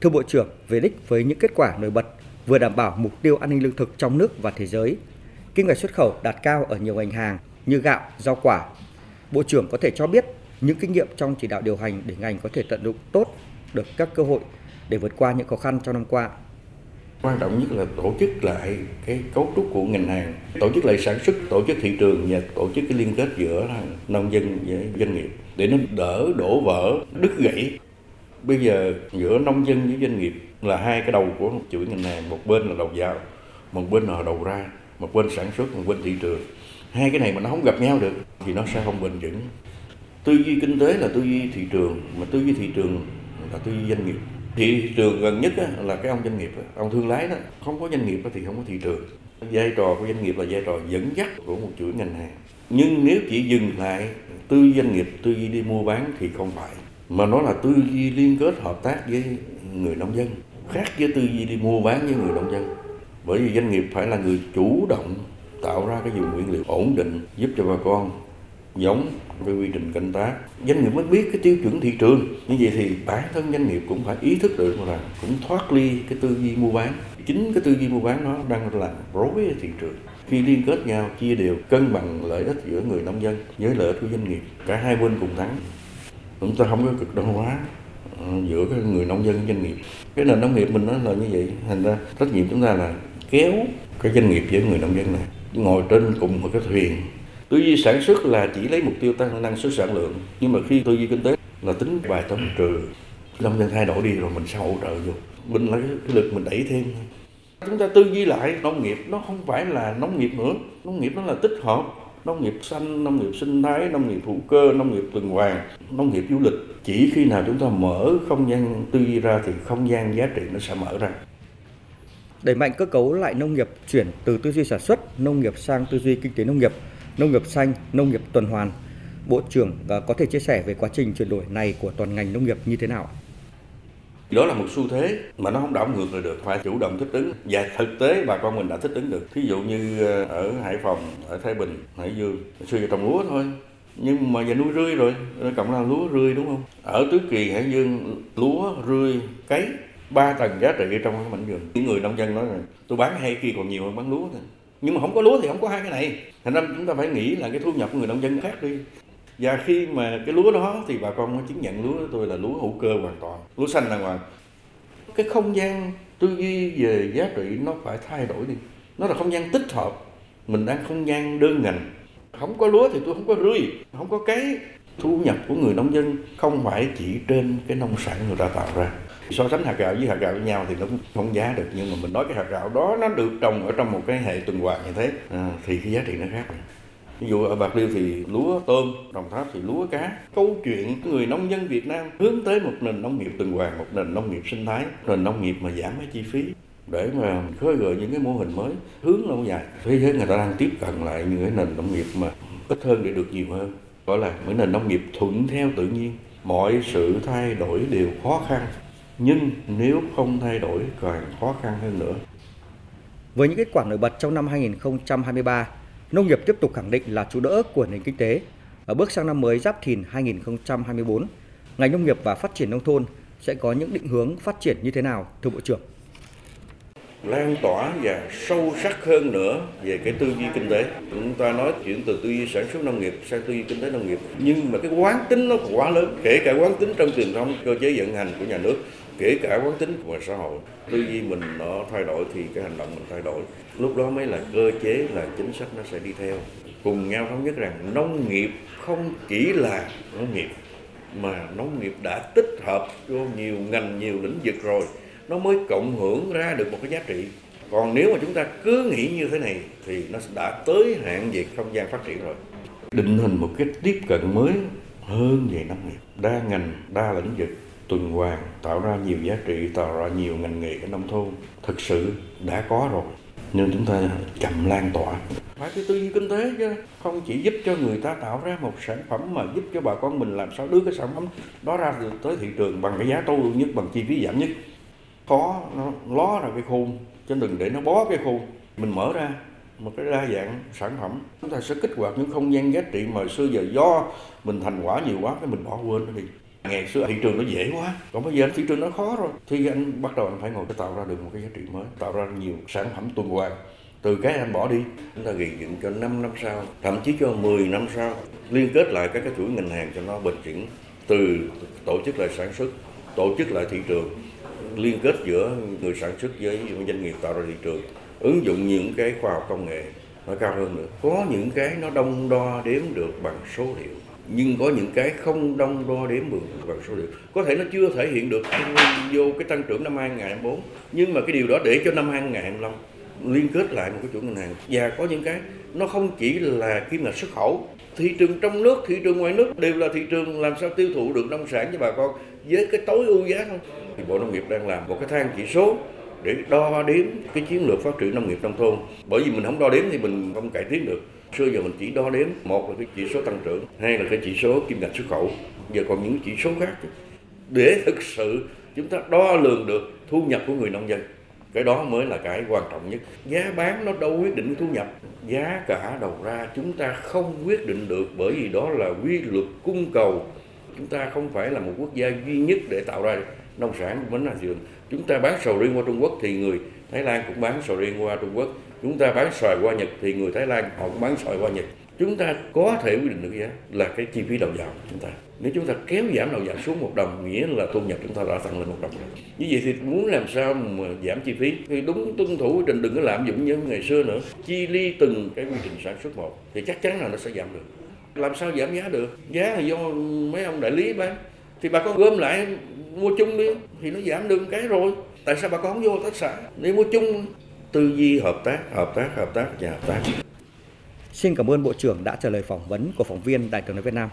Thưa Bộ trưởng, về đích với những kết quả nổi bật vừa đảm bảo mục tiêu an ninh lương thực trong nước và thế giới, kim ngạch xuất khẩu đạt cao ở nhiều ngành hàng như gạo, rau quả. Bộ trưởng có thể cho biết những kinh nghiệm trong chỉ đạo điều hành để ngành có thể tận dụng tốt được các cơ hội để vượt qua những khó khăn trong năm qua. Quan trọng nhất là tổ chức lại cái cấu trúc của ngành hàng, tổ chức lại sản xuất, tổ chức thị trường và tổ chức cái liên kết giữa nông dân với doanh nghiệp để nó đỡ đổ vỡ, đứt gãy. Bây giờ giữa nông dân với doanh nghiệp là hai cái đầu của một chuỗi ngành hàng, một bên là đầu vào, một bên là đầu ra, một bên sản xuất, một bên thị trường. Hai cái này mà nó không gặp nhau được thì nó sẽ không bền vững. Tư duy kinh tế là tư duy thị trường, mà tư duy thị trường là tư duy doanh nghiệp. Thị trường gần nhất là cái ông doanh nghiệp ông thương lái đó. Không có doanh nghiệp thì không có thị trường. Vai trò của doanh nghiệp là vai trò dẫn dắt của một chuỗi ngành hàng nhưng nếu chỉ dừng lại tư doanh nghiệp tư duy đi mua bán thì không phải mà nó là tư duy liên kết hợp tác với người nông dân, khác với tư duy đi mua bán với người nông dân. Bởi vì doanh nghiệp phải là người chủ động tạo ra cái vùng nguyên liệu ổn định, giúp cho bà con giống với quy trình canh tác. Doanh nghiệp mới biết cái tiêu chuẩn thị trường. Như vậy thì bản thân doanh nghiệp cũng phải ý thức được là cũng thoát ly cái tư duy mua bán. Chính cái tư duy mua bán nó đang làm rối thị trường. Khi liên kết nhau, chia đều, cân bằng lợi ích giữa người nông dân với lợi ích của doanh nghiệp, cả hai bên cùng thắng chúng ta không có cực đoan hóa ờ, giữa cái người nông dân, doanh nghiệp. Cái nền nông nghiệp mình nó là như vậy. Thành ra trách nhiệm chúng ta là kéo cái doanh nghiệp với người nông dân này. Ngồi trên cùng một cái thuyền. Tư duy sản xuất là chỉ lấy mục tiêu tăng năng suất sản lượng, nhưng mà khi tư duy kinh tế là tính bài toán trừ. Nông dân thay đổi đi rồi mình sẽ hỗ trợ vô. Mình là cái lực mình đẩy thêm. Chúng ta tư duy lại, nông nghiệp nó không phải là nông nghiệp nữa. Nông nghiệp nó là tích hợp. Nông nghiệp xanh, nông nghiệp sinh thái, nông nghiệp hữu cơ, nông nghiệp tuần hoàn nông nghiệp du lịch chỉ khi nào chúng ta mở không gian tư duy ra thì không gian giá trị nó sẽ mở ra đẩy mạnh cơ cấu lại nông nghiệp chuyển từ tư duy sản xuất nông nghiệp sang tư duy kinh tế nông nghiệp nông nghiệp xanh, nông nghiệp tuần hoàn. Bộ trưởng có thể chia sẻ về quá trình chuyển đổi này của toàn ngành nông nghiệp như thế nào? Đó là một xu thế mà nó không đảo ngược lại được, phải chủ động thích ứng. Và thực tế bà con mình đã thích ứng được. Thí dụ như à, ở Hải Phòng, ở Thái Bình, Hải Dương, xưa trồng lúa thôi. Nhưng mà giờ nuôi rươi rồi, cộng là lúa rươi đúng không? Ở Tứ Kỳ, Hải Dương, lúa, rươi, cấy, ba tầng giá trị trong cái mảnh vườn. Những người nông dân nói là tôi bán hai kia còn nhiều hơn bán lúa thôi. Nhưng mà không có lúa thì không có hai cái này. Thành ra chúng ta phải nghĩ là cái thu nhập của người nông dân khác đi. Và khi mà cái lúa đó thì bà con mới chứng nhận lúa của tôi là lúa hữu cơ hoàn toàn lúa xanh đàng hoàng. Cái không gian tư duy về giá trị nó phải thay đổi đi. Nó là không gian tích hợp. Mình đang không gian đơn ngành không có lúa thì tôi không có rươi. Không có cái thu nhập của người nông dân không phải chỉ trên cái nông sản người ta tạo ra. So sánh hạt gạo với hạt gạo với nhau thì nó cũng không giá được nhưng mà mình nói cái hạt gạo đó nó được trồng ở trong một cái hệ tuần hoàn như thế à, thì cái giá trị nó khác. Ví dụ ở bạc liêu thì lúa tôm đồng tháp thì lúa cá. Câu chuyện người nông dân việt nam hướng tới một nền nông nghiệp tuần hoàn một nền nông nghiệp sinh thái nền nông nghiệp mà giảm cái chi phí để mà khơi gợi những cái mô hình mới hướng lâu dài thế giới người ta đang tiếp cận lại những cái nền nông nghiệp mà ít hơn để được nhiều hơn gọi là những nền nông nghiệp thuận theo tự nhiên mọi sự thay đổi đều khó khăn nhưng nếu không thay đổi càng khó khăn hơn nữa. Với những kết quả nổi bật trong năm 2023, nông nghiệp tiếp tục khẳng định là trụ đỡ của nền kinh tế. Ở bước sang năm mới Giáp Thìn 2024, ngành nông nghiệp và phát triển nông thôn sẽ có những định hướng phát triển như thế nào, thưa Bộ trưởng? Lan tỏa và sâu sắc hơn nữa về cái tư duy kinh tế. Chúng ta nói chuyển từ tư duy sản xuất nông nghiệp sang tư duy kinh tế nông nghiệp. Nhưng mà cái quán tính nó quá lớn, kể cả quán tính trong truyền thông, cơ chế vận hành của nhà nước, kể cả quán tính của xã hội. Tư duy mình nó thay đổi thì cái hành động mình thay đổi. Lúc đó mới là cơ chế, là chính sách nó sẽ đi theo. Cùng nhau thống nhất rằng nông nghiệp không chỉ là nông nghiệp, mà nông nghiệp đã tích hợp vô nhiều ngành, nhiều lĩnh vực rồi nó mới cộng hưởng ra được một cái giá trị. Còn nếu mà chúng ta cứ nghĩ như thế này thì nó đã tới hạn về không gian phát triển rồi. Định hình một cái tiếp cận mới hơn về nông nghiệp. Đa ngành, đa lĩnh vực, tuần hoàn, tạo ra nhiều giá trị, tạo ra nhiều ngành nghề ở nông thôn. Thực sự đã có rồi. Nhưng chúng ta chậm lan tỏa. Phải cái tư duy kinh tế chứ. Không chỉ giúp cho người ta tạo ra một sản phẩm mà giúp cho bà con mình làm sao đưa cái sản phẩm đó ra được tới thị trường bằng cái giá tối ưu nhất, bằng chi phí giảm nhất có nó ló ra cái khuôn, chứ đừng để nó bó cái khuôn. Mình mở ra một cái đa dạng sản phẩm. Chúng ta sẽ kích hoạt những không gian giá trị mà xưa giờ do mình thành quả nhiều quá, cái mình bỏ quên nó đi. Ngày xưa thị trường nó dễ quá, còn bây giờ thị trường nó khó rồi. Thì anh bắt đầu anh phải ngồi để tạo ra được một cái giá trị mới, tạo ra nhiều sản phẩm tuần hoàn. Từ cái anh bỏ đi, chúng ta gây dựng cho 5 năm sau, thậm chí cho 10 năm sau. Liên kết lại các cái chuỗi ngành hàng cho nó bền vững, từ tổ chức lại sản xuất, tổ chức lại thị trường liên kết giữa người sản xuất với doanh nghiệp tạo ra thị trường, ứng dụng những cái khoa học công nghệ nó cao hơn nữa. Có những cái nó đông đo đếm được bằng số liệu, nhưng có những cái không đông đo đếm được bằng số liệu. Có thể nó chưa thể hiện được vô cái tăng trưởng năm 2024 nhưng mà cái điều đó để cho năm 2025 liên kết lại một cái chuỗi ngân hàng. Và có những cái nó không chỉ là kim ngạch xuất khẩu, thị trường trong nước, thị trường ngoài nước đều là thị trường làm sao tiêu thụ được nông sản cho bà con với cái tối ưu giá thôi thì bộ nông nghiệp đang làm một cái thang chỉ số để đo đếm cái chiến lược phát triển nông nghiệp nông thôn. Bởi vì mình không đo đếm thì mình không cải tiến được. Xưa giờ mình chỉ đo đếm, một là cái chỉ số tăng trưởng, hai là cái chỉ số kim ngạch xuất khẩu. Giờ còn những chỉ số khác. Để thực sự chúng ta đo lường được thu nhập của người nông dân, cái đó mới là cái quan trọng nhất. Giá bán nó đâu quyết định thu nhập. Giá cả đầu ra chúng ta không quyết định được bởi vì đó là quy luật cung cầu. Chúng ta không phải là một quốc gia duy nhất để tạo ra nông sản của là thị chúng ta bán sầu riêng qua Trung Quốc thì người Thái Lan cũng bán sầu riêng qua Trung Quốc. Chúng ta bán xoài qua Nhật thì người Thái Lan họ cũng bán xoài qua Nhật. Chúng ta có thể quy định được giá là cái chi phí đầu vào của chúng ta. Nếu chúng ta kéo giảm đầu vào xuống một đồng, nghĩa là thu nhập chúng ta đã tăng lên một đồng như vậy thì muốn làm sao mà giảm chi phí? Thì đúng tuân thủ quy trình đừng có lạm dụng như ngày xưa nữa. Chi ly từng cái quy trình sản xuất một thì chắc chắn là nó sẽ giảm được. Làm sao giảm giá được? Giá là do mấy ông đại lý bán. Thì bà con gom lại mua chung đi, thì nó giảm được cái rồi. Tại sao bà con không vô hợp tác xã? Để mua chung. Tư duy hợp tác hợp tác hợp tác và hợp tác. Xin cảm ơn Bộ trưởng đã trả lời phỏng vấn của phóng viên Đài tiếng nói Việt Nam.